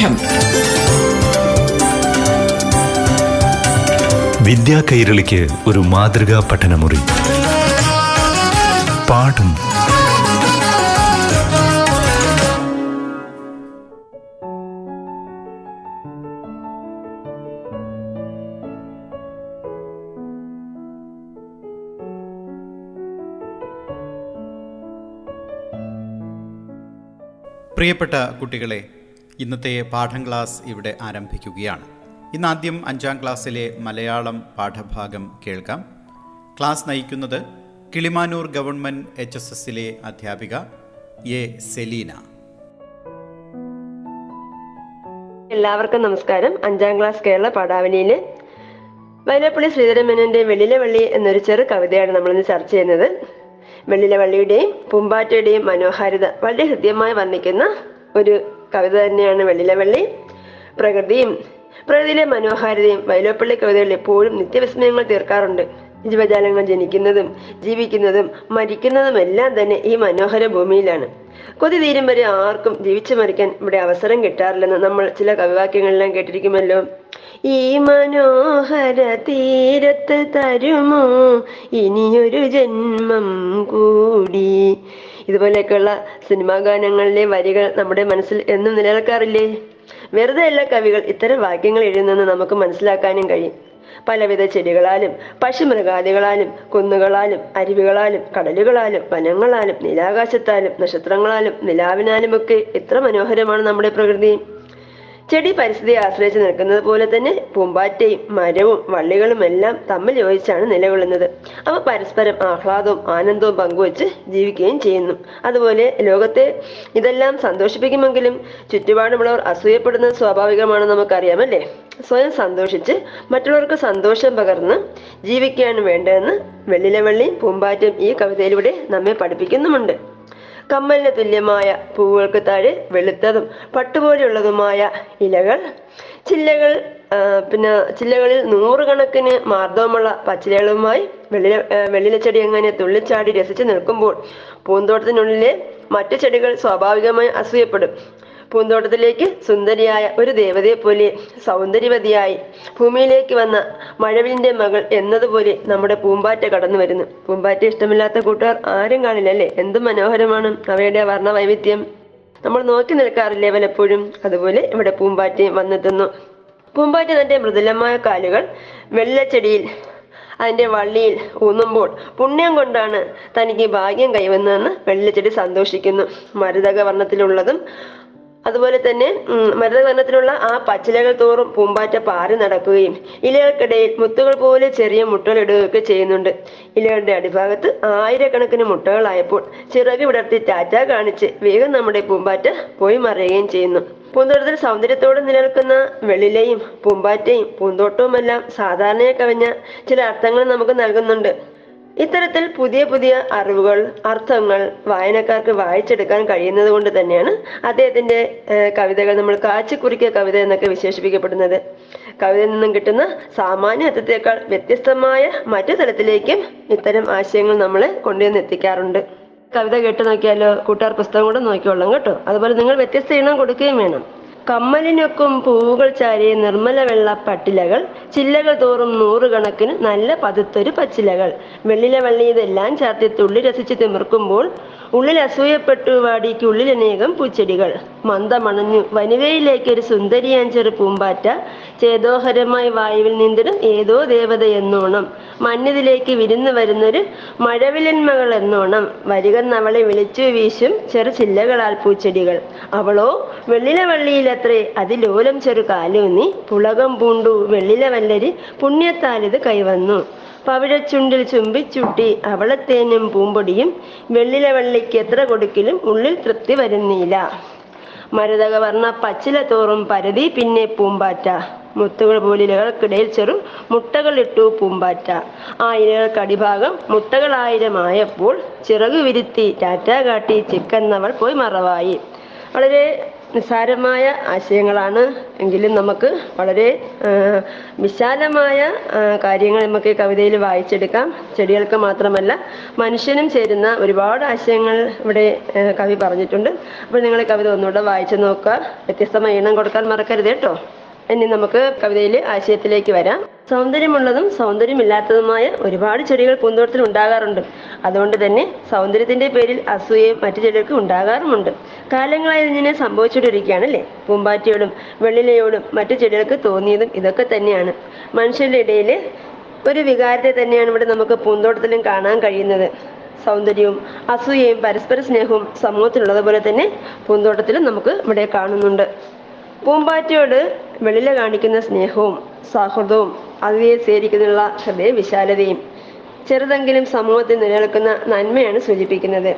പാഠം വിദ്യാ കൈരളിക്ക് ഒരു മാതൃകാ പഠനമുറി. പാഠം. പ്രിയപ്പെട്ട കുട്ടികളെ ഇന്നത്തെ പാഠം ക്ലാസ് ഇവിടെ ആരംഭിക്കുകയാണ്. ഇന്ന് ആദ്യം അഞ്ചാം ക്ലാസ്സിലെ മലയാളം പാഠഭാഗം കേൾക്കാം. ക്ലാസ് നയിക്കുന്നത് കിളിമാനൂർ ഗവൺമെന്റ് എച്ച് എസ് എസിലെ അധ്യാപിക എ സെലീന. എല്ലാവർക്കും നമസ്കാരം. അഞ്ചാം ക്ലാസ് കേരള പാഠാവലിയിലെ വയലപ്പള്ളി ശ്രീധരമേനന്റെ വെള്ളിലെ വള്ളി എന്നൊരു ചെറു കവിതയാണ് നമ്മളിന്ന് ചർച്ച ചെയ്യുന്നത്. വെള്ളിലെ വള്ളിയുടെയും പൂമ്പാറ്റയുടെയും മനോഹാരിത വളരെ ഹൃദ്യമായി വർണിക്കുന്ന ഒരു കവിത തന്നെയാണ് വെള്ളിലെ വെള്ളി. പ്രകൃതിയും പ്രകൃതിയിലെ മനോഹാരിതയും വൈലോപ്പള്ളി കവിതകളിൽ എപ്പോഴും നിത്യവിസ്മയങ്ങൾ തീർക്കാറുണ്ട്. ജീവജാലങ്ങൾ ജനിക്കുന്നതും ജീവിക്കുന്നതും മരിക്കുന്നതും എല്ലാം തന്നെ ഈ മനോഹര ഭൂമിയിലാണ്. കൊതി തീരും വരെ ആർക്കും ജീവിച്ചു മരിക്കാൻ ഇവിടെ അവസരം കിട്ടാറില്ലെന്ന് നമ്മൾ ചില കവിവാക്യങ്ങളെല്ലാം കേട്ടിരിക്കുമല്ലോ. ഈ മനോഹര തീരത്ത് തരുമോ? ഇനിയൊരു ജന്മം കൂടി. ഇതുപോലെയൊക്കെയുള്ള സിനിമാ ഗാനങ്ങളിലെ വരികൾ നമ്മുടെ മനസ്സിൽ എന്നും നിലനിൽക്കാറില്ലേ? വെറുതെ അല്ല കവികൾ ഇത്തരം വാക്യങ്ങൾ എഴുതുന്നെന്ന് നമുക്ക് മനസ്സിലാക്കാനും കഴിയും. പലവിധ ചെടികളാലും പശുമൃഗാദികളാലും കുന്നുകളാലും അരുവികളാലും കടലുകളാലും വനങ്ങളാലും നീലാകാശത്താലും നക്ഷത്രങ്ങളാലും നിലാവിനാലും ഒക്കെ എത്ര മനോഹരമാണ് നമ്മുടെ പ്രകൃതി. ചെടി പരിസ്ഥിതിയെ ആശ്രയിച്ച് നിൽക്കുന്നത് പോലെ തന്നെ പൂമ്പാറ്റയും മരവും വള്ളികളും എല്ലാം തമ്മിൽ യോജിച്ചാണ് നിലകൊള്ളുന്നത്. അവ പരസ്പരം ആഹ്ലാദവും ആനന്ദവും പങ്കുവച്ച് ജീവിക്കുകയും ചെയ്യുന്നു. അതുപോലെ ലോകത്തെ ഇതെല്ലാം സന്തോഷിപ്പിക്കുമെങ്കിലും ചുറ്റുപാടുമുള്ളവർ അസൂയപ്പെടുന്നത് സ്വാഭാവികമാണെന്ന് നമുക്കറിയാമല്ലേ? സ്വയം സന്തോഷിച്ച് മറ്റുള്ളവർക്ക് സന്തോഷം പകർന്ന് ജീവിക്കുകയാണ് വേണ്ടതെന്ന് വെള്ളിലെ വെള്ളി പൂമ്പാറ്റം ഈ കവിതയിലൂടെ നമ്മെ പഠിപ്പിക്കുന്നുമുണ്ട്. കമ്മലിന് തുല്യമായ പൂവുകൾക്ക് താഴെ വെളുത്തതും പട്ടുപോലെയുള്ളതുമായ ഇലകൾ. ചില്ലകൾ പിന്നെ ചില്ലകളിൽ നൂറുകണക്കിന് മാർദ്ദവമുള്ള പച്ചിലകളുമായി വെള്ളില ആ, വെള്ളില ചെടി അങ്ങനെ തുള്ളിച്ചാടി രസിച്ചു നിൽക്കുമ്പോൾ പൂന്തോട്ടത്തിനുള്ളിലെ മറ്റു ചെടികൾ സ്വാഭാവികമായി അസൂയപ്പെടും. പൂന്തോട്ടത്തിലേക്ക് സുന്ദരിയായ ഒരു ദേവതയെ പോലെ സൗന്ദര്യവതിയായി ഭൂമിയിലേക്ക് വന്ന മഴവിലിന്റെ മകൾ എന്നതുപോലെ നമ്മുടെ പൂമ്പാറ്റ കടന്നു വരുന്നു. പൂമ്പാറ്റ ഇഷ്ടമില്ലാത്ത കൂട്ടുകാർ ആരും കാണില്ല അല്ലെ? എന്ത് മനോഹരമാണ് അവയുടെ വർണ വൈവിധ്യം നമ്മൾ നോക്കി നിൽക്കാറില്ലേ പലപ്പോഴും അതുപോലെ ഇവിടെ പൂമ്പാറ്റയും വന്നെത്തുന്നു. പൂമ്പാറ്റ തന്റെ മൃദുലമായ കാലുകൾ വെള്ളച്ചെടിയിൽ അതിന്റെ വള്ളിയിൽ ഊന്നുമ്പോൾ പുണ്യം കൊണ്ടാണ് തനിക്ക് ഭാഗ്യം കൈവന്നതെന്ന് വെള്ളച്ചെടി സന്തോഷിക്കുന്നു. മരുതക വർണത്തിലുള്ളതും അതുപോലെ തന്നെ ഉം, ആ പച്ചിലകൾ തോറും പൂമ്പാറ്റ പാറി നടക്കുകയും ഇലകൾക്കിടയിൽ മുത്തുകൾ പോലെ ചെറിയ മുട്ടകൾ ഇടുകയൊക്കെ ചെയ്യുന്നുണ്ട്. ഇലകളുടെ അടിഭാഗത്ത് ആയിരക്കണക്കിന് മുട്ടകളായപ്പോൾ ചിറക് വിടർത്തി ടാറ്റ കാണിച്ച് വേഗം നമ്മുടെ പൂമ്പാറ്റ പോയി മറയുകയും ചെയ്യുന്നു. പൂന്തോട്ടത്തിൽ സൗന്ദര്യത്തോടെ നിലനിൽക്കുന്ന വെള്ളിലയും പൂമ്പാറ്റയും പൂന്തോട്ടവുമെല്ലാം സാധാരണയെ കവിഞ്ഞ ചില അർത്ഥങ്ങൾ നമുക്ക് നൽകുന്നുണ്ട്. ഇത്തരത്തിൽ പുതിയ പുതിയ അറിവുകൾ അർത്ഥങ്ങൾ വായനക്കാർക്ക് വായിച്ചെടുക്കാൻ കഴിയുന്നത് കൊണ്ട് തന്നെയാണ് അദ്ദേഹത്തിന്റെ കവിതകൾ നമ്മൾ കാച്ചിക്കുറിക്കിയ കവിത എന്നൊക്കെ വിശേഷിപ്പിക്കപ്പെടുന്നത്. കവിതയിൽ നിന്നും കിട്ടുന്ന സാമാന്യ അർത്ഥത്തേക്കാൾ വ്യത്യസ്തമായ മറ്റു തലത്തിലേക്കും ഇത്തരം ആശയങ്ങൾ നമ്മളെ കൊണ്ടുവന്ന് എത്തിക്കാറുണ്ട്. കവിത കേട്ട് നോക്കിയാലോ കൂട്ടുകാർ പുസ്തകം കൂടെ നോക്കിക്കൊള്ളാം കേട്ടോ. അതുപോലെ നിങ്ങൾ വ്യത്യസ്ത കൊടുക്കുകയും വേണം. കമ്മലിനൊക്കും പൂവുകൾ ചാരിയ നിർമ്മല വെള്ള പട്ടിലകൾ ചില്ലകൾ തോറും നൂറുകണക്കിന് നല്ല പതുത്തൊരു പച്ചിലകൾ. വെള്ളില വള്ളി ഇതെല്ലാം ചാർത്തി തുള്ളി രസിച്ച് തിമിർക്കുമ്പോൾ ഉള്ളിൽ അസൂയപ്പെട്ടു വാടിക്കുള്ളിൽ അനേകം പൂച്ചെടികൾ. മന്ദമണഞ്ഞു വനിതയിലേക്ക് ഒരു സുന്ദരിയാഞ്ചെറു പൂമ്പാറ്റ ചേതോഹരമായി വായുവിൽ നീന്തിടും ഏതോ ദേവത എന്നോണം. മഞ്ഞതിലേക്ക് വിരുന്നു വരുന്നൊരു മഴവിലന്മകൾ എന്നോണം. വരികൻ വരികന്നവളെ വിളിച്ചു വീശും ചെറു ചില്ലകളാൽ പൂച്ചെടികൾ. അവളോ വെള്ളില വള്ളിയിലത്രേ അതിലോലം ചെറു കാലൂന്നി. പുളകം പൂണ്ടു വെള്ളില വല്ലരി പുണ്യത്താലിത് കൈവന്നു. പവിഴച്ചുണ്ടിൽ ചുംബിച്ചുട്ടി അവളത്തേനും പൂമ്പൊടിയും വെള്ളില വള്ളിക്ക് എത്ര കൊടുക്കിലും ഉള്ളിൽ തൃപ്തി വരുന്നില്ല. മരുതക വർണ പച്ചില തോറും പരതി പിന്നെ പൂമ്പാറ്റ. മുത്തുകൾ പോലിലകൾക്കിടയിൽ മുട്ടകൾ മുട്ടകളിട്ടു പൂമ്പാറ്റ. ആ ഇലകൾക്ക് അടിഭാഗം മുട്ടകളായിരമായപ്പോൾ ചിറകു വിരുത്തി ടാറ്റ കാട്ടി ചിക്കെന്നവൾ പോയി മറവായി. വളരെ നിസ്സാരമായ ആശയങ്ങളാണ് എങ്കിലും നമുക്ക് വളരെ വിശാലമായ കാര്യങ്ങൾ നമുക്ക് ഈ കവിതയിൽ വായിച്ചെടുക്കാം. ചെടികൾക്ക് മാത്രമല്ല മനുഷ്യനും ചേരുന്ന ഒരുപാട് ആശയങ്ങൾ ഇവിടെ കവി പറഞ്ഞിട്ടുണ്ട്. അപ്പോൾ നിങ്ങൾ കവിത ഒന്നുകൂടെ വായിച്ചു നോക്കുക. വ്യത്യസ്തമായ ഈണം കൊടുക്കാൻ മറക്കരുത് കേട്ടോ. ഇനി നമുക്ക് കവിതയിലെ ആശയത്തിലേക്ക് വരാം. സൗന്ദര്യമുള്ളതും സൗന്ദര്യമില്ലാത്തതുമായ ഒരുപാട് ചെടികൾ പൂന്തോട്ടത്തിൽ ഉണ്ടാകാറുണ്ട്. അതുകൊണ്ട് തന്നെ സൗന്ദര്യത്തിന്റെ പേരിൽ അസൂയയും മറ്റു ചെടികൾക്ക് ഉണ്ടാകാറുമുണ്ട്. കാലങ്ങളായി ഇതിങ്ങനെ സംഭവിച്ചുകൊണ്ടിരിക്കുകയാണ് അല്ലേ? പൂമ്പാറ്റയോടും വെള്ളിലയോടും മറ്റു ചെടികൾക്ക് തോന്നിയതും ഇതൊക്കെ തന്നെയാണ്. മനുഷ്യരുടെ ഇടയിൽ ഒരു വികാരത്തെ തന്നെയാണ് ഇവിടെ നമുക്ക് പൂന്തോട്ടത്തിലും കാണാൻ കഴിയുന്നത്. സൗന്ദര്യവും അസൂയയും പരസ്പര സ്നേഹവും സമൂഹത്തിലുള്ളതുപോലെ തന്നെ പൂന്തോട്ടത്തിലും നമുക്ക് ഇവിടെ കാണുന്നുണ്ട്. പൂമ്പാറ്റയോട് വെളിയിലെ കാണിക്കുന്ന സ്നേഹവും സൗഹൃദവും അതിനെ സ്വീകരിക്കുന്നതിനുള്ള ഹൃദയ വിശാലതയും ചെറുതെങ്കിലും സമൂഹത്തിൽ നിലനിൽക്കുന്ന നന്മയാണ് സൂചിപ്പിക്കുന്നത്.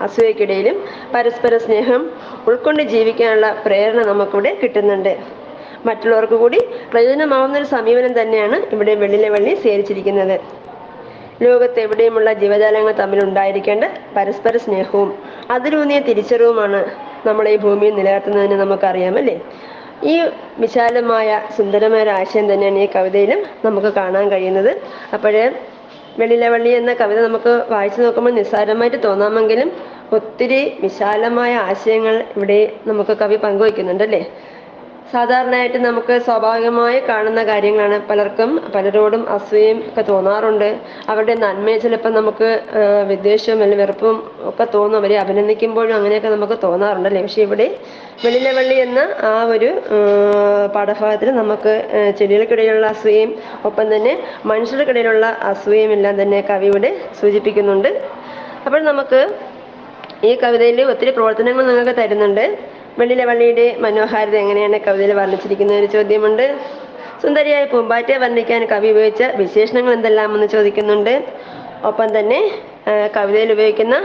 അസൂയക്കിടയിലും പരസ്പര സ്നേഹം ഉൾക്കൊണ്ട് ജീവിക്കാനുള്ള പ്രേരണ നമുക്കിവിടെ കിട്ടുന്നുണ്ട്. മറ്റുള്ളവർക്ക് കൂടി പ്രയോജനമാവുന്ന ഒരു സമീപനം തന്നെയാണ് ഇവിടെ വെള്ളിലെ വള്ളി സ്വീകരിച്ചിരിക്കുന്നത്. ലോകത്ത് എവിടെയുമുള്ള ജീവജാലങ്ങൾ തമ്മിൽ ഉണ്ടായിരിക്കേണ്ട പരസ്പര സ്നേഹവും അതിലൂന്നിയ തിരിച്ചറിവുമാണ് നമ്മളെ ഈ ഭൂമിയിൽ നിലനിർത്തുന്നതിന് നമുക്കറിയാമല്ലേ? ഈ വിശാലമായ സുന്ദരമായ ഒരു ആശയം തന്നെയാണ് ഈ കവിതയിലും നമുക്ക് കാണാൻ കഴിയുന്നത്. അപ്പോഴേ വെള്ളിലവള്ളി എന്ന കവിത നമുക്ക് വായിച്ചു നോക്കുമ്പോൾ നിസ്സാരമായിട്ട് തോന്നാമെങ്കിലും ഒത്തിരി വിശാലമായ ആശയങ്ങൾ ഇവിടെ നമുക്ക് കവി പങ്കുവയ്ക്കുന്നുണ്ട് അല്ലേ സാധാരണയായിട്ട് നമുക്ക് സ്വാഭാവികമായി കാണുന്ന കാര്യങ്ങളാണ് പലർക്കും പലരോടും അസൂയയും ഒക്കെ തോന്നാറുണ്ട്. അവരുടെ നന്മയെ ചിലപ്പോൾ നമുക്ക് വിദ്വേഷവും അല്ലെങ്കിൽ വെറുപ്പും ഒക്കെ തോന്നും. അവരെ അഭിനന്ദിക്കുമ്പോഴും അങ്ങനെയൊക്കെ നമുക്ക് തോന്നാറുണ്ട് അല്ലേ പക്ഷെ ഇവിടെ വെള്ളിലെ വള്ളി എന്ന ആ ഒരു പാഠഭാഗത്തിൽ നമുക്ക് ചെടികൾക്കിടയിലുള്ള അസൂയയും ഒപ്പം തന്നെ മനുഷ്യർക്കിടയിലുള്ള അസൂയയും എല്ലാം തന്നെ കവി ഇവിടെ സൂചിപ്പിക്കുന്നുണ്ട്. അപ്പോൾ നമുക്ക് ഈ കവിതയിൽ ഒത്തിരി പ്രവർത്തനങ്ങൾ നിങ്ങൾക്ക് തരുന്നുണ്ട്. വെള്ളിലെ വള്ളിയുടെ മനോഹാരിത എങ്ങനെയാണ് കവിതയിൽ വർണിച്ചിരിക്കുന്ന ഒരു ചോദ്യമുണ്ട്. സുന്ദരിയായ പൂമ്പാറ്റയെ വർണിക്കാൻ കവി ഉപയോഗിച്ച വിശേഷണങ്ങൾ എന്തെല്ലാമെന്ന് ചോദിക്കുന്നുണ്ട്. ഒപ്പം തന്നെ കവിതയിൽ ഉപയോഗിക്കുന്ന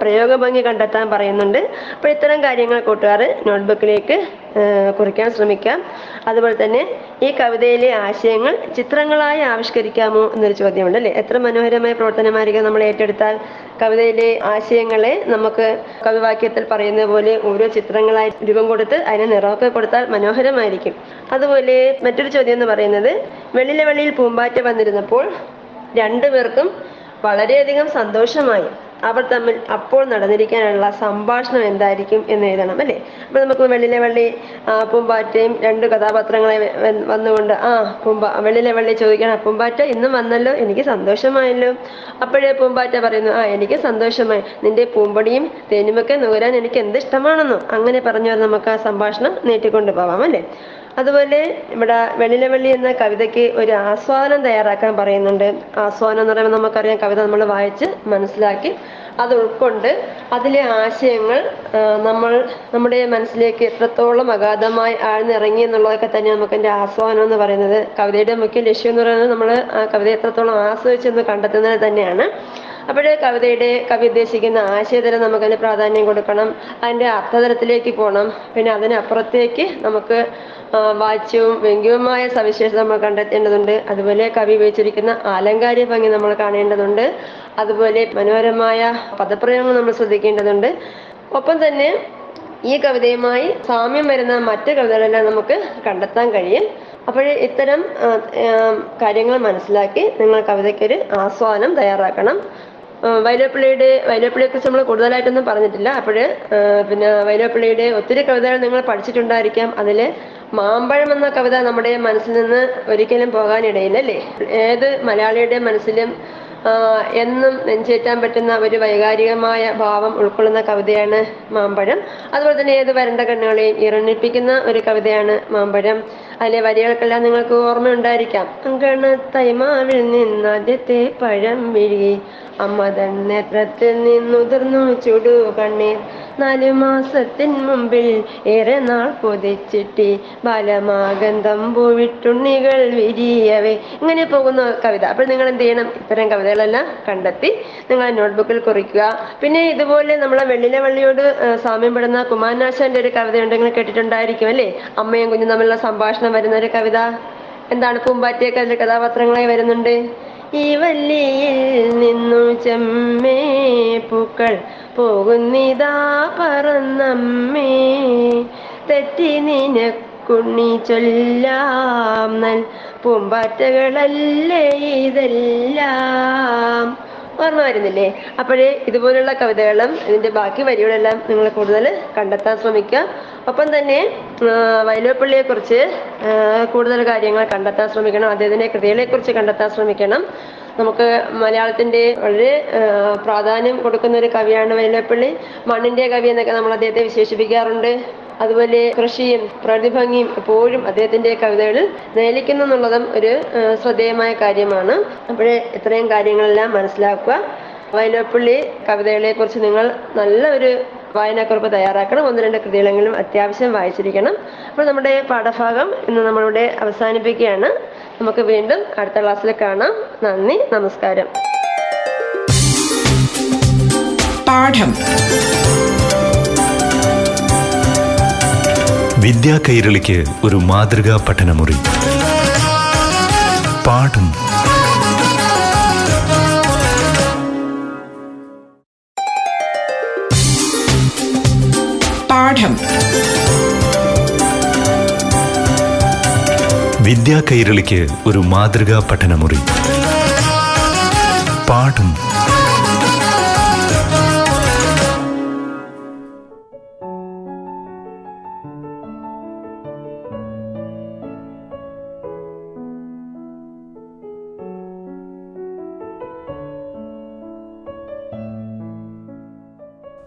പ്രയോഗ പ്രയോഗഭംഗി കണ്ടെത്താൻ പറയുന്നുണ്ട്. അപ്പോൾ ഇത്തരം കാര്യങ്ങൾ കൂട്ടുകാർ നോട്ട്ബുക്കിലേക്ക് കുറിക്കാൻ ശ്രമിക്കാം. അതുപോലെ തന്നെ ഈ കവിതയിലെ ആശയങ്ങൾ ചിത്രങ്ങളായി ആവിഷ്കരിക്കാമോ എന്നൊരു ചോദ്യമുണ്ട് അല്ലേ? എത്ര മനോഹരമായ പ്രവർത്തനമായിരിക്കും നമ്മൾ ഏറ്റെടുത്താൽ കവിതയിലെ ആശയങ്ങളെ നമുക്ക് കവിവാക്യത്തിൽ പറയുന്ന പോലെ ഓരോ ചിത്രങ്ങളായി രൂപം കൊടുത്ത് അതിനെ നിറമൊക്കെ കൊടുത്താൽ മനോഹരമായിരിക്കും. അതുപോലെ മറ്റൊരു ചോദ്യം എന്ന് പറയുന്നത് വെള്ളിലെ വെള്ളിയിൽ പൂമ്പാറ്റ വന്നിരുന്നപ്പോൾ രണ്ടുപേർക്കും വളരെയധികം സന്തോഷമായി. അവർ തമ്മിൽ അപ്പോൾ നടന്നിരിക്കാനുള്ള സംഭാഷണം എന്തായിരിക്കും എന്ന് എഴുതണം അല്ലേ? അപ്പൊ നമുക്ക് വെള്ളിലെ വള്ളി പൂമ്പാറ്റയും രണ്ട് കഥാപാത്രങ്ങളെ വന്നുകൊണ്ട് ആ പൂമ്പ വെള്ളിലെ വള്ളി ചോദിക്കണം പൂമ്പാറ്റ ഇന്നും വന്നല്ലോ എനിക്ക് സന്തോഷമായല്ലോ. അപ്പോഴേ പൂമ്പാറ്റ പറയുന്നു ആ എനിക്ക് സന്തോഷമായി. നിന്റെ പൂമ്പടിയും തേനുമൊക്കെ നുകരാൻ എനിക്ക് എന്ത് ഇഷ്ടമാണെന്നോ? അങ്ങനെ പറഞ്ഞു നമുക്ക് ആ സംഭാഷണം നീട്ടിക്കൊണ്ടു പോവാം അല്ലേ? അതുപോലെ ഇവിടെ വെള്ളിലെ വെള്ളി എന്ന കവിതയ്ക്ക് ഒരു ആസ്വാദനം തയ്യാറാക്കാൻ പറയുന്നുണ്ട്. ആസ്വാദനം എന്ന് പറയുമ്പോൾ നമുക്കറിയാം കവിത നമ്മൾ വായിച്ച് മനസ്സിലാക്കി അത് ഉൾക്കൊണ്ട് അതിലെ ആശയങ്ങൾ നമ്മൾ നമ്മുടെ മനസ്സിലേക്ക് എത്രത്തോളം അഗാധമായി ആഴ്ന്നിറങ്ങി എന്നുള്ളതൊക്കെ തന്നെ നമുക്ക് എന്റെ ആസ്വാദനം എന്ന് പറയുന്നത്. കവിതയുടെ മുഖ്യ ലക്ഷ്യം എന്ന് പറയുന്നത് നമ്മൾ കവിത എത്രത്തോളം ആസ്വദിച്ചെന്ന് കണ്ടെത്തുന്നത് തന്നെയാണ്. അപ്പോഴേ കവിതയുടെ കവി ഉദ്ദേശിക്കുന്ന ആശയതരം നമുക്കതിന് പ്രാധാന്യം കൊടുക്കണം. അതിന്റെ അർത്ഥതലത്തിലേക്ക് പോകണം പിന്നെ അതിനപ്പുറത്തേക്ക് നമുക്ക് വാച്യവും വ്യംഗ്യവുമായ സവിശേഷത നമ്മൾ കണ്ടെത്തേണ്ടതുണ്ട്. അതുപോലെ കവി ഉപയോഗിച്ചിരിക്കുന്ന ആലങ്കാരിക ഭംഗി നമ്മൾ കാണേണ്ടതുണ്ട്. അതുപോലെ മനോഹരമായ പദപ്രയോഗങ്ങൾ നമ്മൾ ശ്രദ്ധിക്കേണ്ടതുണ്ട്. ഒപ്പം തന്നെ ഈ കവിതയുമായി സാമ്യം വരുന്ന മറ്റ് കവിതകളെല്ലാം നമുക്ക് കണ്ടെത്താൻ കഴിയും. അപ്പോൾ ഇത്തരം കാര്യങ്ങൾ മനസ്സിലാക്കി നിങ്ങൾ കവിതയ്ക്കൊരു ആസ്വാദനം തയ്യാറാക്കണം. വൈലോപ്പിള്ളിയുടെ വൈലോപ്പിള്ളിയെ കുറിച്ച് നമ്മൾ കൂടുതലായിട്ടൊന്നും പറഞ്ഞിട്ടില്ല. അപ്പോൾ പിന്നെ വൈലോപ്പിള്ളിയുടെ ഒത്തിരി കവിതകൾ നിങ്ങൾ പഠിച്ചിട്ടുണ്ടായിരിക്കാം. അതിൽ മാമ്പഴം എന്ന കവിത നമ്മുടെ മനസ്സിൽ നിന്ന് ഒരിക്കലും പോകാനിടയില്ല അല്ലേ? ഏത് മലയാളിയുടെ മനസ്സിലും എന്നും നെഞ്ചേറ്റാൻ പറ്റുന്ന ഒരു വൈകാരികമായ ഭാവം ഉൾക്കൊള്ളുന്ന കവിതയാണ് മാമ്പഴം. അതുപോലെ തന്നെ ഏത് വരണ്ട കണ്ണുകളെയും ഇറണിപ്പിക്കുന്ന ഒരു കവിതയാണ് മാമ്പഴം. അതിലെ വരികൾക്കെല്ലാം നിങ്ങൾക്ക് ഓർമ്മയുണ്ടായിരിക്കാം. അങ്കണത്തൈമാവിൽ നിന്ന് ആദ്യത്തെ പഴം വിഴുകി. തന്നെ നേത്രത്തിൽ നിന്നുതിർന്നു ചുടു കണ്ണീർ. നാലു മാസത്തിൻ മുമ്പിൽ ഏറെ നാൾ പൊതിച്ചിട്ടി ബാലമാഗന്ധം പൂവിട്ടുണ്ണികൾ വിരിയവേ. ഇങ്ങനെ പോകുന്ന കവിത. അപ്പോൾ നിങ്ങൾ എന്ത് ചെയ്യണം? ഇത്തരം കവിതകളെല്ലാം കണ്ടെത്തി നിങ്ങൾ നോട്ട്ബുക്കിൽ കുറിക്കുക. പിന്നെ ഇതുപോലെ നമ്മളെ വെള്ളിലെ വള്ളിയോട് സാമ്യം പെടുന്ന കുമാരനാശാന്റെ ഒരു കവിത ഉണ്ടെങ്കിൽ കേട്ടിട്ടുണ്ടായിരിക്കും അല്ലേ? അമ്മയും കുഞ്ഞും തമ്മിലുള്ള സംഭാഷണം. വരുന്ന ഒരു കവിത. എന്താണ് പൂമ്പാറ്റയൊക്കെ കഥാപാത്രങ്ങളായി വരുന്നുണ്ട്. ഈ വല്ലിയിൽ നിന്നു ചെമ്മേ പൂക്കൾ പോകുന്നിതാ പറന്നമ്മേ. തെറ്റി നിനക്കുണ്ണി ചൊല്ലാം നൽ പൂമ്പാറ്റകളല്ലേ ഇതെല്ലാം. ഓർമ്മ വരുന്നില്ലേ? അപ്പോഴേ ഇതുപോലുള്ള കവിതകളും ഇതിന്റെ ബാക്കി വരികളെല്ലാം നിങ്ങൾ കൂടുതൽ കണ്ടെത്താൻ ശ്രമിക്കുക. ഒപ്പം തന്നെ വൈലോപ്പള്ളിയെ കുറിച്ച് കൂടുതൽ കാര്യങ്ങൾ കണ്ടെത്താൻ ശ്രമിക്കണം. അദ്ദേഹത്തിന്റെ കൃതികളെ കുറിച്ച് കണ്ടെത്താൻ ശ്രമിക്കണം. നമുക്ക് മലയാളത്തിന്റെ വളരെ പ്രാധാന്യം കൊടുക്കുന്ന ഒരു കവിയാണ് വൈലോപ്പള്ളി. മണ്ണിന്റെ കവി എന്നൊക്കെ നമ്മൾ അദ്ദേഹത്തെ വിശേഷിപ്പിക്കാറുണ്ട്. അതുപോലെ കൃഷിയും പ്രതിഭംഗിയും എപ്പോഴും അദ്ദേഹത്തിന്റെ കവിതകളിൽ നിലയ്ക്കുന്നു എന്നുള്ളതും ഒരു ശ്രദ്ധേയമായ കാര്യമാണ്. അപ്പോഴേ ഇത്രയും കാര്യങ്ങളെല്ലാം മനസ്സിലാക്കുക. വൈലോപ്പിള്ളി കവിതകളെ കുറിച്ച് നിങ്ങൾ നല്ല ഒരു വായനാക്കുറിപ്പ് തയ്യാറാക്കണം. ഒന്ന് രണ്ട് കൃതികളെങ്കിലും അത്യാവശ്യം വായിച്ചിരിക്കണം. അപ്പോൾ നമ്മുടെ പാഠഭാഗം ഇന്ന് നമ്മളിവിടെ അവസാനിപ്പിക്കുകയാണ്. നമുക്ക് വീണ്ടും അടുത്ത ക്ലാസ്സിൽ കാണാം. നന്ദി നമസ്കാരം. പാഠം. വിദ്യാ കൈരളിക്ക് ഒരു മാതൃകാ പഠനമുറി. പാഠം. പാഠം വിദ്യാ കൈരളിക്ക് ഒരു മാതൃകാ പഠനമുറി. പാഠം.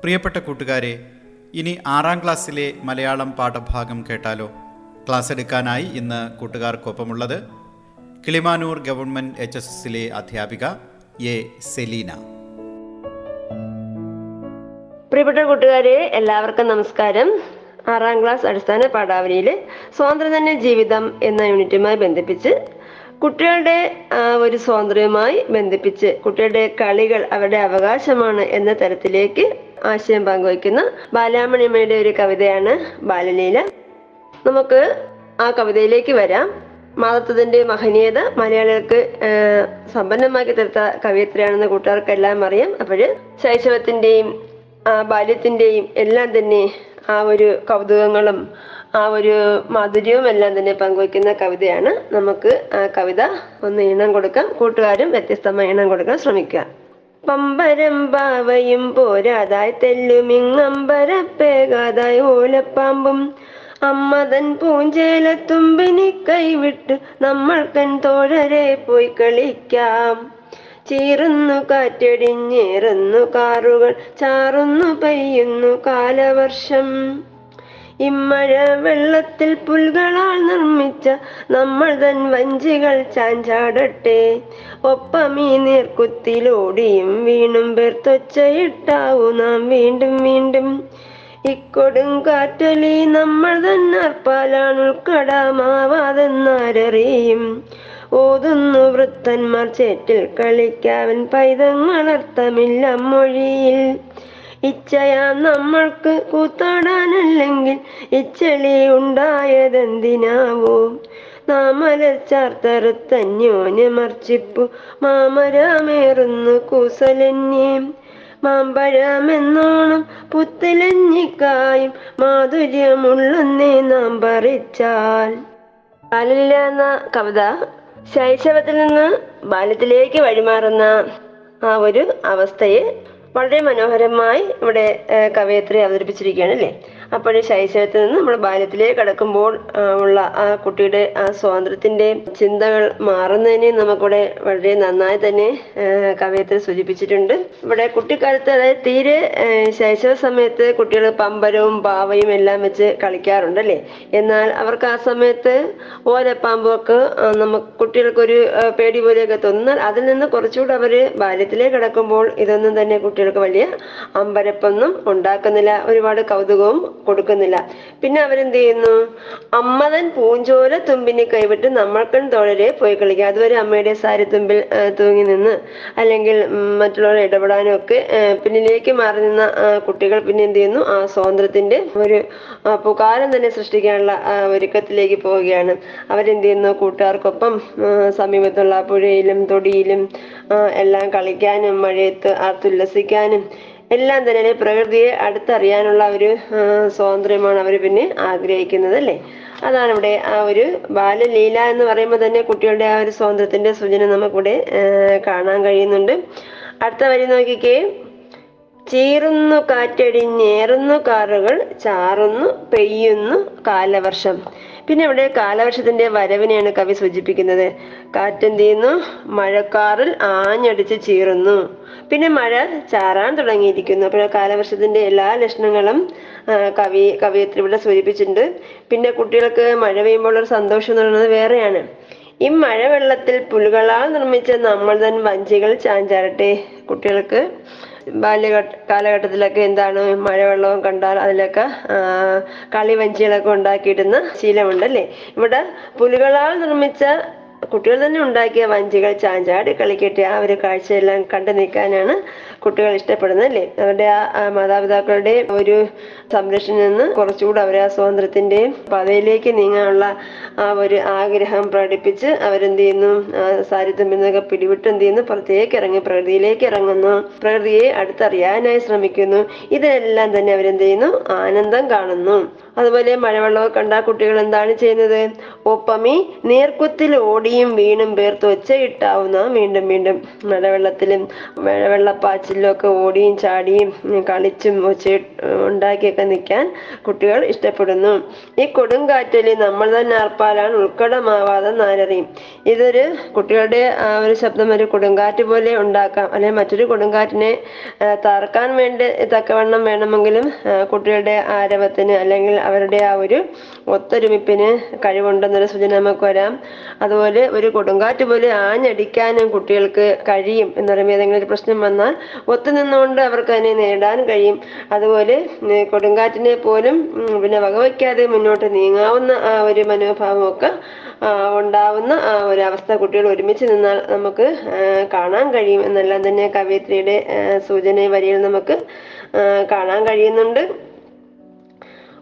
പ്രിയപ്പെട്ട കൂട്ടുകാരെ ഇനി ആറാം ക്ലാസ്സിലെ മലയാളം പാഠഭാഗം കേട്ടാലോ? ക്ലാസ് എടുക്കാനായി ഇന്ന് കൂട്ടുകാർക്കൊപ്പമുള്ളത് കിളിമാനൂർ ഗവൺമെന്റ് എച്ച് എസ് എസിലെ അധ്യാപിക എ സെലീന. പ്രിയപ്പെട്ട കൂട്ടുകാരെ എല്ലാവർക്കും നമസ്കാരം. ആറാം ക്ലാസ് അടിസ്ഥാന പാഠാവലിയിലെ സ്വാതന്ത്ര്യ ജീവിതം എന്ന യൂണിറ്റുമായി ബന്ധിപ്പിച്ച് കുട്ടികളുടെ ഒരു സ്വാതന്ത്ര്യവുമായി ബന്ധിപ്പിച്ച് കുട്ടികളുടെ കളികൾ അവരുടെ അവകാശമാണ് എന്ന തരത്തിലേക്ക് ആശയം പങ്കുവയ്ക്കുന്ന ബാലാമണിയമ്മയുടെ ഒരു കവിതയാണ് ബാലലീല. നമുക്ക് ആ കവിതയിലേക്ക് വരാം. മാതൃത്വത്തിന്റെ മഹനീയത മലയാളികൾക്ക് സമ്പന്നമാക്കി തീർത്ത കവിയത്രിയാണെന്ന് കൂട്ടുകാർക്കെല്ലാം അറിയാം. അപ്പോൾ ശൈശവത്തിന്റെയും ബാല്യത്തിന്റെയും എല്ലാം തന്നെ ആ ഒരു കൗതുകങ്ങളും ആ ഒരു മാധുര്യവും എല്ലാം തന്നെ പങ്കുവയ്ക്കുന്ന കവിതയാണ്. നമുക്ക് ആ കവിത ഒന്ന് ഈണം കൊടുക്കാം. കൂട്ടുകാരും വ്യത്യസ്തമായി ഈണം കൊടുക്കാൻ ശ്രമിക്കുക. പമ്പരം പാവയും പോരാതായി തെല്ലുമിങ്ങമ്പരപ്പേകാതായി ഓലപ്പാമ്പും. അമ്മതൻ പൂഞ്ചേലത്തുമ്പിനി കൈവിട്ട് നമ്മൾക്കൻ തോഴരെ പോയി കളിക്കാം. ചീറുന്നു കാറ്റടിഞ്ഞേറുന്നു കാറുകൾ ചാറുന്നു പെയ്യുന്നു കാലവർഷം. ഇമ്മഴ വെള്ളത്തിൽ പുൽകളാൽ നിർമ്മിച്ച നമ്മൾ തൻ വഞ്ചികൾ ചാഞ്ചാടട്ടെ. ഒപ്പം ഈ നീർക്കുത്തിലോടിയും വീണും പേർത്തൊച്ചയിട്ടാവൂ നാം വീണ്ടും വീണ്ടും. ഇക്കൊടും കാറ്റലി നമ്മൾ തന്നർപ്പാലാണ് ഉൾക്കടമാവാതെന്നാരറിയും. ഓതുന്നു വൃത്തന്മാർ ചേറ്റിൽ കളിക്കാവൻ പൈതങ്ങളർത്ഥമില്ല മൊഴിയിൽ. ഇച്ഛയാ നമ്മൾക്ക് കൂത്താടാനല്ലെങ്കിൽ ഇച്ചളി ഉണ്ടായതെന്തിനാവോ? നാമലച്ചാർത്തറുത്തന്യോന്യമർച്ചിപ്പു മാമരാമേറുന്നു കൂസലന്യം. മാമ്പഴമെന്നോണം പുത്തലഞ്ഞിക്കായും മാധുര്യമുള്ളൊന്നേ നാം പറിച്ചാൽ ബാലലീല എന്ന കവിത ശൈശവത്തിൽ നിന്ന് ബാല്യത്തിലേക്ക് വഴിമാറുന്ന ആ ഒരു അവസ്ഥയെ വളരെ മനോഹരമായി ഇവിടെ കവയത്രി അവതരിപ്പിച്ചിരിക്കുകയാണ് അല്ലേ അപ്പോൾ ശൈശവത്തിൽ നിന്ന് നമ്മൾ ബാല്യത്തിലേക്ക് കടക്കുമ്പോൾ ഉള്ള ആ കുട്ടിയുടെ ആ സ്വാതന്ത്ര്യത്തിന്റെ ചിന്തകൾ മാറുന്നതിനെ നമുക്കിവിടെ വളരെ നന്നായി തന്നെ കവയത്രി സൂചിപ്പിച്ചിട്ടുണ്ട്. ഇവിടെ കുട്ടിക്കാലത്ത് അതായത് തീരെ ശൈശവ സമയത്ത് കുട്ടികൾ പമ്പരവും പാവയും എല്ലാം വെച്ച് കളിക്കാറുണ്ട് കളിക്കാറുണ്ടല്ലേ എന്നാൽ അവർക്ക് ആ സമയത്ത് ഓലപ്പാമ്പൊക്കെ നമുക്ക് കുട്ടികൾക്കൊരു പേടി പോലെയൊക്കെ തോന്നുന്നാൽ അതിൽ നിന്ന് കുറച്ചുകൂടെ അവർ ബാല്യത്തിലേക്ക് കടക്കുമ്പോൾ ഇതൊന്നും തന്നെ കുട്ടികൾക്ക് വലിയ അമ്പരപ്പൊന്നും ഉണ്ടാക്കുന്നില്ല. ഒരുപാട് കൗതുകവും കൊടുക്കുന്നില്ല. പിന്നെ അവരെന്ത് ചെയ്യുന്നു അമ്മതൻ പൂഞ്ചോല തുമ്പിനെ കൈവിട്ട് നമ്മൾക്കൻ തോഴരെ പോയി കളിക്കുക. അതുവരെ അമ്മയുടെ സാരി തുമ്പിൽ തൂങ്ങി നിന്ന് അല്ലെങ്കിൽ മറ്റുള്ളവരെ ഇടപെടാനും ഒക്കെ പിന്നിലേക്ക് മാറി നിന്ന കുട്ടികൾ പിന്നെ എന്ത് ചെയ്യുന്നു ആ സ്വാതന്ത്ര്യത്തിന്റെ ഒരു പുകാരം തന്നെ സൃഷ്ടിക്കാനുള്ള ഒരുക്കത്തിലേക്ക് പോവുകയാണ്. അവരെന്ത് ചെയ്യുന്നു കൂട്ടുകാർക്കൊപ്പം സമീപത്തുള്ള പുഴയിലും തൊടിയിലും എല്ലാം കളിക്കാനും മഴയത്ത് ആർത്തുല്ലസിക്കാനും എല്ലാം തന്നെ പ്രകൃതിയെ അടുത്തറിയാനുള്ള ഒരു സ്വാതന്ത്ര്യമാണ് അവർ പിന്നെ ആഗ്രഹിക്കുന്നത് അല്ലേ അതാണ് ഇവിടെ ആ ഒരു ബാലലീല എന്ന് പറയുമ്പോൾ തന്നെ കുട്ടികളുടെ ആ ഒരു സ്വാതന്ത്ര്യത്തിന്റെ സൂചന നമുക്കിവിടെ കാണാൻ കഴിയുന്നുണ്ട്. അടുത്ത വരി നോക്കിക്കേ. ചീറുന്നു കാറ്റടിഞ്ഞേറുന്നു കാറുകൾ ചാറുന്നു പെയ്യുന്നു കാലവർഷം. പിന്നെ ഇവിടെ കാലവർഷത്തിന്റെ വരവിനെയാണ് കവി സൂചിപ്പിക്കുന്നത്. കാറ്റെന്ത് ചെയ്യുന്നു മഴക്കാറിൽ ആഞ്ഞടിച്ച് ചീറുന്നു. പിന്നെ മഴ ചാറാൻ തുടങ്ങിയിരിക്കുന്നു. അപ്പോൾ കാലവർഷത്തിന്റെ എല്ലാ ലക്ഷണങ്ങളും കവി കവിയത്തിൽ ഇവിടെ സൂചിപ്പിച്ചിട്ടുണ്ട്. പിന്നെ കുട്ടികൾക്ക് മഴ പെയ്യുമ്പോൾ ഒരു സന്തോഷം എന്ന് പറയുന്നത് വേറെയാണ്. ഈ മഴവെള്ളത്തിൽ പുലുകളാൽ നിർമ്മിച്ച നമ്മൾ തൻ വഞ്ചികൾ ചാഞ്ചാടട്ടെ കുട്ടികൾക്ക്. ബാല്യഘട്ട കാലഘട്ടത്തിലൊക്കെ എന്താണ് മഴവെള്ളവും കണ്ടാൽ അതിലൊക്കെ കളിവഞ്ചികളൊക്കെ ഉണ്ടാക്കിയിടുന്ന ശീലമുണ്ടല്ലേ? ഇവിടെ പുലികളാൽ നിർമ്മിച്ച കുട്ടികൾ തന്നെ ഉണ്ടാക്കിയ വഞ്ചികൾ ചാഞ്ചാടി കളിക്കട്ടെ ആ ഒരു കാഴ്ചയെല്ലാം കണ്ടു നിൽക്കാനാണ് കുട്ടികൾ ഇഷ്ടപ്പെടുന്നത് അല്ലേ? അവരുടെ ആ മാതാപിതാക്കളുടെ ഒരു സംരക്ഷണയിൽ നിന്ന് കുറച്ചുകൂടെ അവരെ ആ സ്വാതന്ത്ര്യത്തിന്റെയും പാതയിലേക്ക് നീങ്ങാനുള്ള ആ ഒരു ആഗ്രഹം പ്രകടിപ്പിച്ച് അവരെന്ത് ചെയ്യുന്നു? സാരിത്വം എന്നൊക്കെ പിടിവിട്ട് എന്ത് ചെയ്യുന്നു? പുറത്തേക്ക് ഇറങ്ങി പ്രകൃതിയിലേക്ക് ഇറങ്ങുന്നു. പ്രകൃതിയെ അടുത്തറിയാനായി ശ്രമിക്കുന്നു. ഇതിനെല്ലാം തന്നെ അവരെന്ത് ചെയ്യുന്നു? ആനന്ദം കാണുന്നു. അതുപോലെ മഴവെള്ളമൊക്കെ കണ്ട കുട്ടികൾ എന്താണ് ചെയ്യുന്നത്? ഒപ്പമി നീർക്കുത്തിൽ ഓടിയും വീണും പേർത്ത് ഒച്ചയിട്ടാവുന്ന വീണ്ടും വീണ്ടും മഴവെള്ളത്തിലും മഴവെള്ളപ്പാച്ചിലും ഒക്കെ ഓടിയും ചാടിയും കളിച്ചും ഒച്ച ഉണ്ടാക്കിയൊക്കെ നിൽക്കാൻ കുട്ടികൾ ഇഷ്ടപ്പെടുന്നു. ഈ കൊടുങ്കാറ്റിൽ നമ്മൾ തന്നെ ആർപ്പാലാണ് ഉൾക്കടമാവാതെ നാരറിയും ഇതൊരു കുട്ടികളുടെ ആ ഒരു ശബ്ദം ഒരു കൊടുങ്കാറ്റ് പോലെ ഉണ്ടാക്കാം. അല്ലെങ്കിൽ മറ്റൊരു കൊടുങ്കാറ്റിനെ തറക്കാൻ വേണ്ടി തക്കവണ്ണം വേണമെങ്കിലും കുട്ടികളുടെ ആരവത്തിന് അല്ലെങ്കിൽ അവരുടെ ആ ഒരു ഒത്തൊരുമിപ്പിന് കഴിവുണ്ടെന്നൊരു സൂചന നമുക്ക് വരാം. അതുപോലെ ഒരു കൊടുങ്കാറ്റ് പോലെ ആഞ്ഞടിക്കാനും കുട്ടികൾക്ക് കഴിയും എന്ന് പറയുമ്പോൾ ഏതെങ്കിലും ഒരു പ്രശ്നം വന്നാൽ ഒത്തുനിന്നുകൊണ്ട് അവർക്ക് അതിനെ നേടാൻ കഴിയും. അതുപോലെ കൊടുങ്കാറ്റിനെ പോലും പിന്നെ വകവയ്ക്കാതെ മുന്നോട്ട് നീങ്ങാവുന്ന ആ ഒരു മനോഭാവമൊക്കെ ഉണ്ടാവുന്ന ആ ഒരു അവസ്ഥ കുട്ടികൾ ഒരുമിച്ച് നിന്നാൽ നമുക്ക് കാണാൻ കഴിയും. എന്നെല്ലാം തന്നെ കവയിത്രിയുടെ സൂചന വരിയിൽ നമുക്ക് കാണാൻ കഴിയുന്നുണ്ട്.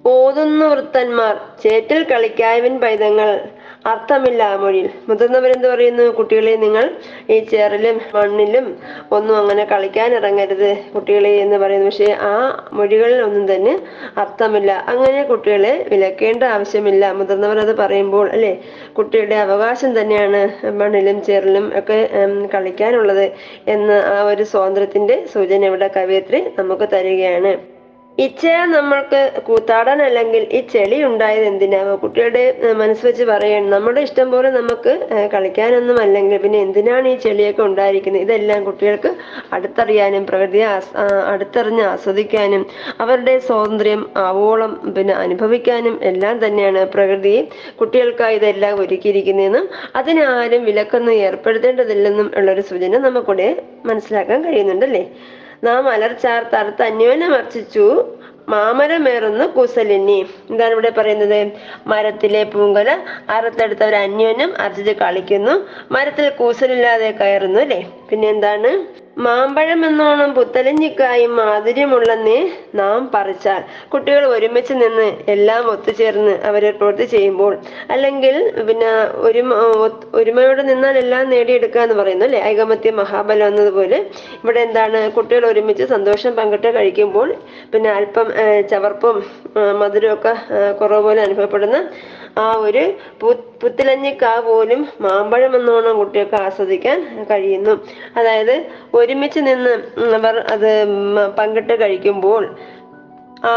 ഓതുന്നു വൃത്തന്മാർ ചേറ്റിൽ കളിക്കായവൻ പൈതങ്ങൾ. അർത്ഥമില്ല ആ മൊഴിയിൽ. മുതിർന്നവരെന്ത് പറയുന്നു? കുട്ടികളെ നിങ്ങൾ ഈ ചേറിലും മണ്ണിലും ഒന്നും അങ്ങനെ കളിക്കാൻ ഇറങ്ങരുത് കുട്ടികളെ എന്ന് പറയുന്നു. പക്ഷേ ആ മൊഴികളിൽ ഒന്നും തന്നെ അർത്ഥമില്ല. അങ്ങനെ കുട്ടികളെ വിലക്കേണ്ട ആവശ്യമില്ല. മുതിർന്നവർ അത് പറയുമ്പോൾ അല്ലെ? കുട്ടിയുടെ അവകാശം തന്നെയാണ് മണ്ണിലും ചേറിലും ഒക്കെ കളിക്കാനുള്ളത് എന്ന് ആ ഒരു സ്വാതന്ത്ര്യത്തിന്റെ സൂചന ഇവിടെ കവിയത്രി നമുക്ക് തരികയാണ്. ഇച്ഛയ നമ്മൾക്ക് കൂത്താടാൻ അല്ലെങ്കിൽ ഈ ചെളി ഉണ്ടായത് എന്തിനാവോ കുട്ടികളുടെ മനസ്സ് വെച്ച് പറയണം. നമ്മുടെ ഇഷ്ടം പോലെ നമുക്ക് കളിക്കാനൊന്നും അല്ലെങ്കിൽ പിന്നെ എന്തിനാണ് ഈ ചെളിയൊക്കെ ഉണ്ടായിരിക്കുന്നത്? ഇതെല്ലാം കുട്ടികൾക്ക് അടുത്തറിയാനും പ്രകൃതിയെ അടുത്തറിഞ്ഞ് ആസ്വദിക്കാനും അവരുടെ സ്വാതന്ത്ര്യം ആവോളം പിന്നെ അനുഭവിക്കാനും എല്ലാം തന്നെയാണ് പ്രകൃതി കുട്ടികൾക്കായി ഇതെല്ലാം ഒരുക്കിയിരിക്കുന്നതെന്നും അതിനാരും വിലക്കൊന്നും ഏർപ്പെടുത്തേണ്ടതില്ലെന്നും ഉള്ളൊരു സൂചന നമുക്കിവിടെ മനസ്സിലാക്കാൻ കഴിയുന്നുണ്ടല്ലേ? നാം അലർച്ചാർത്ത് അറുത്ത് അന്യോന്യം അർച്ചിച്ചു. മാമരമേറുന്ന കുസലിനി. എന്താണ് ഇവിടെ പറയുന്നത്? മരത്തിലെ പൂങ്കല അറുത്തെടുത്തവർ അന്യോന്യം അർച്ചിച്ച് കളിക്കുന്നു. മരത്തിൽ കൂസലില്ലാതെ കയറുന്നു അല്ലേ? പിന്നെ എന്താണ് മാമ്പഴം എന്നോണം പുത്തലഞ്ഞിക്കായും മാധുര്യമുള്ളെന്ന് നാം പറിച്ചാൽ. കുട്ടികൾ ഒരുമിച്ച് നിന്ന് എല്ലാം ഒത്തുചേർന്ന് അവരെ പ്രവൃത്തി ചെയ്യുമ്പോൾ അല്ലെങ്കിൽ പിന്നെ ഒരുമ ഒരുമയോടെ നിന്നാൽ എല്ലാം നേടിയെടുക്കുക എന്ന് പറയുന്നു അല്ലെ? ഐകമത്യ മഹാബലം എന്നതുപോലെ. ഇവിടെ എന്താണ്? കുട്ടികൾ ഒരുമിച്ച് സന്തോഷം പങ്കിട്ട് കഴിക്കുമ്പോൾ പിന്നെ അല്പം ചവർപ്പും മധുരമൊക്കെ കുറവ് പോലെ അനുഭവപ്പെടുന്ന ആ ഒരു പുത്തിലഞ്ഞിക്കാ പോലും മാമ്പഴം എന്നോണം കുട്ടികൾക്ക് ആസ്വദിക്കാൻ കഴിയുന്നു. അതായത് ഒരുമിച്ച് നിന്ന് അവർ അത് പങ്കിട്ട് കഴിക്കുമ്പോൾ ആ,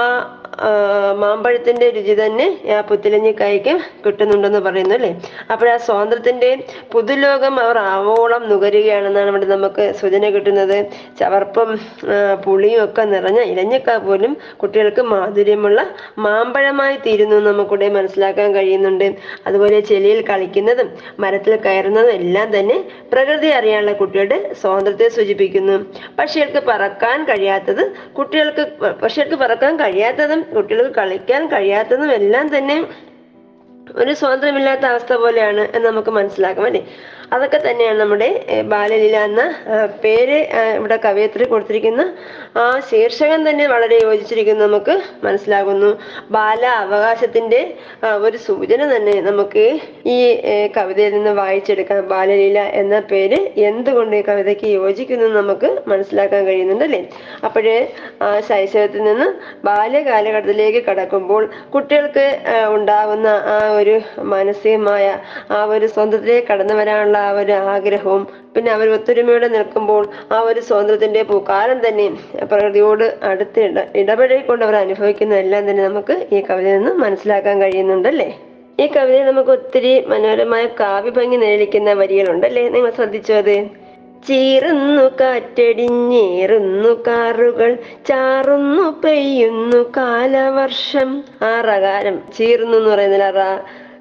മാമ്പഴത്തിന്റെ രുചി തന്നെ ആ പുത്തിലഞ്ഞിക്കായ്ക്ക് കിട്ടുന്നുണ്ടെന്ന് പറയുന്നു അല്ലേ? അപ്പോൾ ആ സ്വാതന്ത്ര്യത്തിന്റെ പുതുലോകം അവർ ആവോളം നുകരുകയാണെന്നാണ് ഇവിടെ നമുക്ക് സൂചന കിട്ടുന്നത്. ചവർപ്പും പുളിയും ഒക്കെ നിറഞ്ഞ ഇലഞ്ഞക്ക പോലും കുട്ടികൾക്ക് മാധുര്യമുള്ള മാമ്പഴമായി തീരുന്നു നമുക്കിവിടെ മനസ്സിലാക്കാൻ കഴിയുന്നുണ്ട്. അതുപോലെ ചെളിയിൽ കളിക്കുന്നതും മരത്തിൽ കയറുന്നതും എല്ലാം തന്നെ പ്രകൃതി അറിയാനുള്ള കുട്ടികളുടെ സ്വാതന്ത്ര്യത്തെ സൂചിപ്പിക്കുന്നു. പക്ഷികൾക്ക് പറക്കാൻ കഴിയാത്തത് കുട്ടികൾക്ക് പക്ഷികൾക്ക് പറക്കാൻ കഴിയാത്തതും കുട്ടികൾക്ക് കളിക്കാൻ കഴിയാത്തതും എല്ലാം തന്നെ ഒരു സ്വാതന്ത്ര്യമില്ലാത്ത അവസ്ഥ പോലെയാണ് എന്ന് നമുക്ക് മനസ്സിലാക്കാം അല്ലേ അതൊക്കെ തന്നെയാണ് നമ്മുടെ ബാലലീല എന്ന പേര് ഇവിടെ കവയത്രി കൊടുത്തിരിക്കുന്ന ആ ശീർഷകം തന്നെ വളരെ യോജിച്ചിരിക്കുന്നു നമുക്ക് മനസ്സിലാകുന്നു. ബാല അവകാശത്തിന്റെ ഒരു സൂചന തന്നെ നമുക്ക് ഈ കവിതയിൽ നിന്ന് വായിച്ചെടുക്കാം. ബാലലീല എന്ന പേര് എന്തുകൊണ്ട് ഈ കവിതയ്ക്ക് യോജിക്കുന്നു നമുക്ക് മനസ്സിലാക്കാൻ കഴിയുന്നുണ്ട് അല്ലേ? അപ്പോഴേ ശൈശവത്തിൽ നിന്ന് ബാല്യകാലഘട്ടത്തിലേക്ക് കടക്കുമ്പോൾ കുട്ടികൾക്ക് ഉണ്ടാകുന്ന ആ ഒരു മാനസികമായ ആ ഒരു സ്വന്തത്തിലേക്ക് കടന്നു വരാനുള്ള ആ ഒരു ആഗ്രഹവും പിന്നെ അവർ ഒത്തൊരുമയോടെ നിൽക്കുമ്പോൾ ആ ഒരു സ്വാതന്ത്ര്യത്തിന്റെ പൂക്കാലം തന്നെ പ്രകൃതിയോട് അടുത്ത് ഇട ഇടപഴകിക്കൊണ്ട് അവർ അനുഭവിക്കുന്നതെല്ലാം തന്നെ നമുക്ക് ഈ കവിതയിൽ നിന്ന് മനസ്സിലാക്കാൻ കഴിയുന്നുണ്ടല്ലേ? ഈ കവിതയിൽ നമുക്ക് ഒത്തിരി മനോഹരമായ കാവ്യഭംഗി വരികളുണ്ട് വരികളുണ്ടല്ലേ? നിങ്ങൾ ശ്രദ്ധിച്ചോ ചീറുന്നു കാറ്റടിഞ്ഞേറുന്നു കാറുകൾ ചാറുന്നു പെയ്യുന്നു കാലവർഷം. ആ റകാരം ചീറുന്നു എന്ന് പറയുന്നില്ല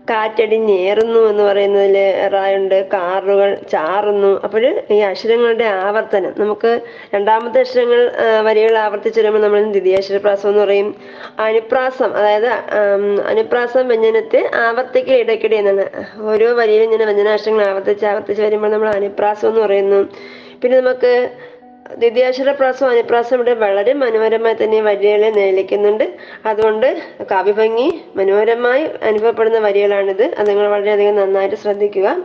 കാറ്റടിഞ്ഞേറുന്നു എന്ന് പറയുന്നതിൽ റായുണ്ട്. കാറുകൾ ചാറുന്നു. അപ്പോൾ ഈ അക്ഷരങ്ങളുടെ ആവർത്തനം. നമുക്ക് രണ്ടാമത്തെ അക്ഷരങ്ങൾ വരികൾ ആവർത്തിച്ച് വരുമ്പോൾ നമ്മൾ ദ്വിതീയാക്ഷരപ്രാസം എന്ന് പറയും. അനുപ്രാസം അതായത് അനുപ്രാസം വ്യഞ്ജനത്തെ ആവർത്തിക്കൽ ഇടയ്ക്കിടെ എന്നാണ്. ഓരോ വരിയിലും ഇങ്ങനെ വ്യഞ്ജനാക്ഷരങ്ങൾ ആവർത്തിച്ച് ആവർത്തിച്ച് വരുമ്പോൾ നമ്മൾ അനുപ്രാസം എന്ന് പറയുന്നു. പിന്നെ നമുക്ക് ദ്വിതീയാക്ഷരപ്രാസം അനുപ്രാസം ഇവിടെ വളരെ മനോഹരമായി തന്നെ വരികളെ നിലയ്ക്കുന്നുണ്ട് അതുകൊണ്ട് കാവ്യഭംഗി മനോഹരമായി അനുഭവപ്പെടുന്ന വരികളാണിത്. അത് നിങ്ങൾ വളരെയധികം നന്നായിട്ട് ശ്രദ്ധിക്കുക.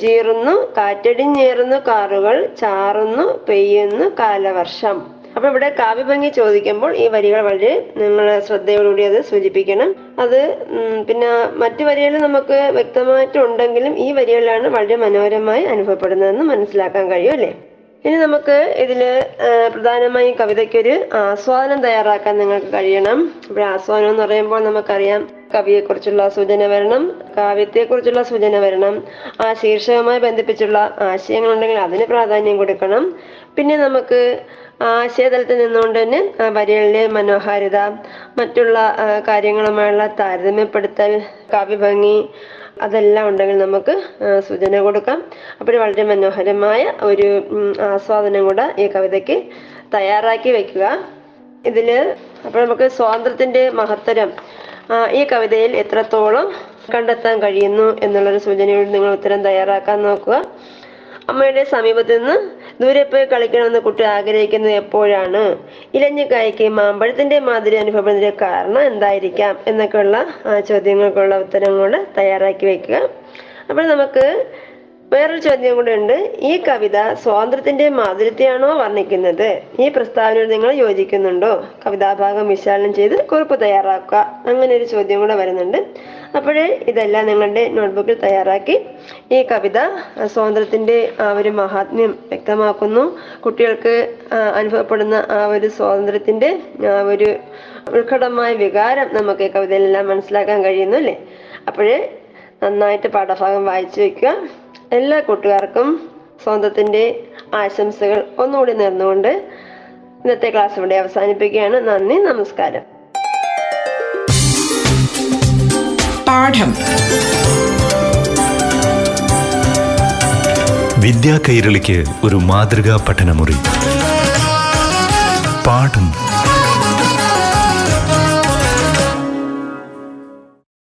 ചീറുന്നു കാറ്റടിഞ്ഞേറുന്നു കാറുകൾ ചാറുന്നു പെയ്യുന്നു കാലവർഷം. അപ്പൊ ഇവിടെ കാവ്യഭംഗി ചോദിക്കുമ്പോൾ ഈ വരികൾ വളരെ നിങ്ങൾ ശ്രദ്ധയോടുകൂടി അത് സൂചിപ്പിക്കണം. അത് പിന്നെ മറ്റു വരികൾ നമുക്ക് വ്യക്തമായിട്ടുണ്ടെങ്കിലും ഈ വരികളിലാണ് വളരെ മനോഹരമായി അനുഭവപ്പെടുന്നതെന്ന് മനസ്സിലാക്കാൻ കഴിയും അല്ലേ? ഇനി നമുക്ക് ഇതിൽ പ്രധാനമായും കവിതയ്ക്കൊരു ആസ്വാദനം തയ്യാറാക്കാൻ നിങ്ങൾക്ക് കഴിയണം. ഇവിടെ ആസ്വാദനം എന്ന് പറയുമ്പോൾ നമുക്കറിയാം കവിയെക്കുറിച്ചുള്ള സൂചന വരണം കാവ്യത്തെക്കുറിച്ചുള്ള സൂചന വരണം ആ ശീർഷകവുമായി ബന്ധിപ്പിച്ചുള്ള ആശയങ്ങൾ ഉണ്ടെങ്കിൽ അതിന് പ്രാധാന്യം കൊടുക്കണം. പിന്നെ നമുക്ക് ആശയതലത്തിൽ നിന്നുകൊണ്ട് തന്നെ വരികളിലെ മനോഹാരിത മറ്റുള്ള കാര്യങ്ങളുമായുള്ള താരതമ്യപ്പെടുത്തൽ കാവ്യഭംഗി അതെല്ലാം ഉണ്ടെങ്കിൽ നമുക്ക് സൂചന കൊടുക്കാം. അപ്പോൾ വളരെ മനോഹരമായ ഒരു ആസ്വാദനം കൂടെ ഈ കവിതയ്ക്ക് തയ്യാറാക്കി വെക്കുക. ഇതിൽ അപ്പോൾ നമുക്ക് സ്വാതന്ത്ര്യത്തിന്റെ മഹത്തരം ഈ കവിതയിൽ എത്രത്തോളം കണ്ടെത്താൻ കഴിയുന്നു എന്നുള്ളൊരു സൂചനയോട് നിങ്ങൾ ഉത്തരം തയ്യാറാക്കാൻ നോക്കുക. അമ്മയുടെ സമീപത്ത് നിന്ന് ദൂരെ പോയി കളിക്കണമെന്ന് കുട്ടി ആഗ്രഹിക്കുന്നത് എപ്പോഴാണ്? ഇലഞ്ഞു ഇലഞ്ഞിക്കായ്ക്ക് മാമ്പഴത്തിന്റെ മാതിരി അനുഭവത്തിന്റെ കാരണം എന്തായിരിക്കാം? എന്നൊക്കെയുള്ള ചോദ്യങ്ങൾക്കുള്ള ഉത്തരങ്ങൾ തയ്യാറാക്കി വെക്കുക. അപ്പോൾ നമുക്ക് വേറൊരു ചോദ്യം കൂടെ ഉണ്ട്. ഈ കവിത സ്വാതന്ത്ര്യത്തിന്റെ മാധുര്യത്തെയാണോ വർണിക്കുന്നത്? ഈ പ്രസ്താവനയോട് നിങ്ങൾ യോജിക്കുന്നുണ്ടോ? കവിതാഭാഗം വിശാലനം ചെയ്ത് കുറിപ്പ് തയ്യാറാക്കുക. അങ്ങനെ ഒരു ചോദ്യം കൂടെ വരുന്നുണ്ട്. അപ്പോഴേ ഇതെല്ലാം നിങ്ങളുടെ നോട്ട്ബുക്കിൽ തയ്യാറാക്കി ഈ കവിത സ്വാതന്ത്ര്യത്തിന്റെ ആ ഒരു മഹാത്മ്യം വ്യക്തമാക്കുന്നു. കുട്ടികൾക്ക് അനുഭവപ്പെടുന്ന ആ ഒരു സ്വാതന്ത്ര്യത്തിന്റെ ആ ഒരു ഉത്കടമായ വികാരം നമുക്ക് ഈ കവിതയിലെല്ലാം മനസ്സിലാക്കാൻ കഴിയുന്നു അല്ലേ? അപ്പോഴേ നന്നായിട്ട് പാഠഭാഗം വായിച്ചു വെക്കുക. എല്ലാ കൂട്ടുകാർക്കും സ്വന്തത്തിന്റെ ആശംസകൾ ഒന്നുകൂടി നേർന്നുകൊണ്ട് ഇന്നത്തെ ക്ലാസ് ഇവിടെ അവസാനിപ്പിക്കുകയാണ്. നന്ദി നമസ്കാരം. പാഠം. വിദ്യാ കൈരളിക്ക് ഒരു മാതൃകാ പഠനമുറി. പാഠം.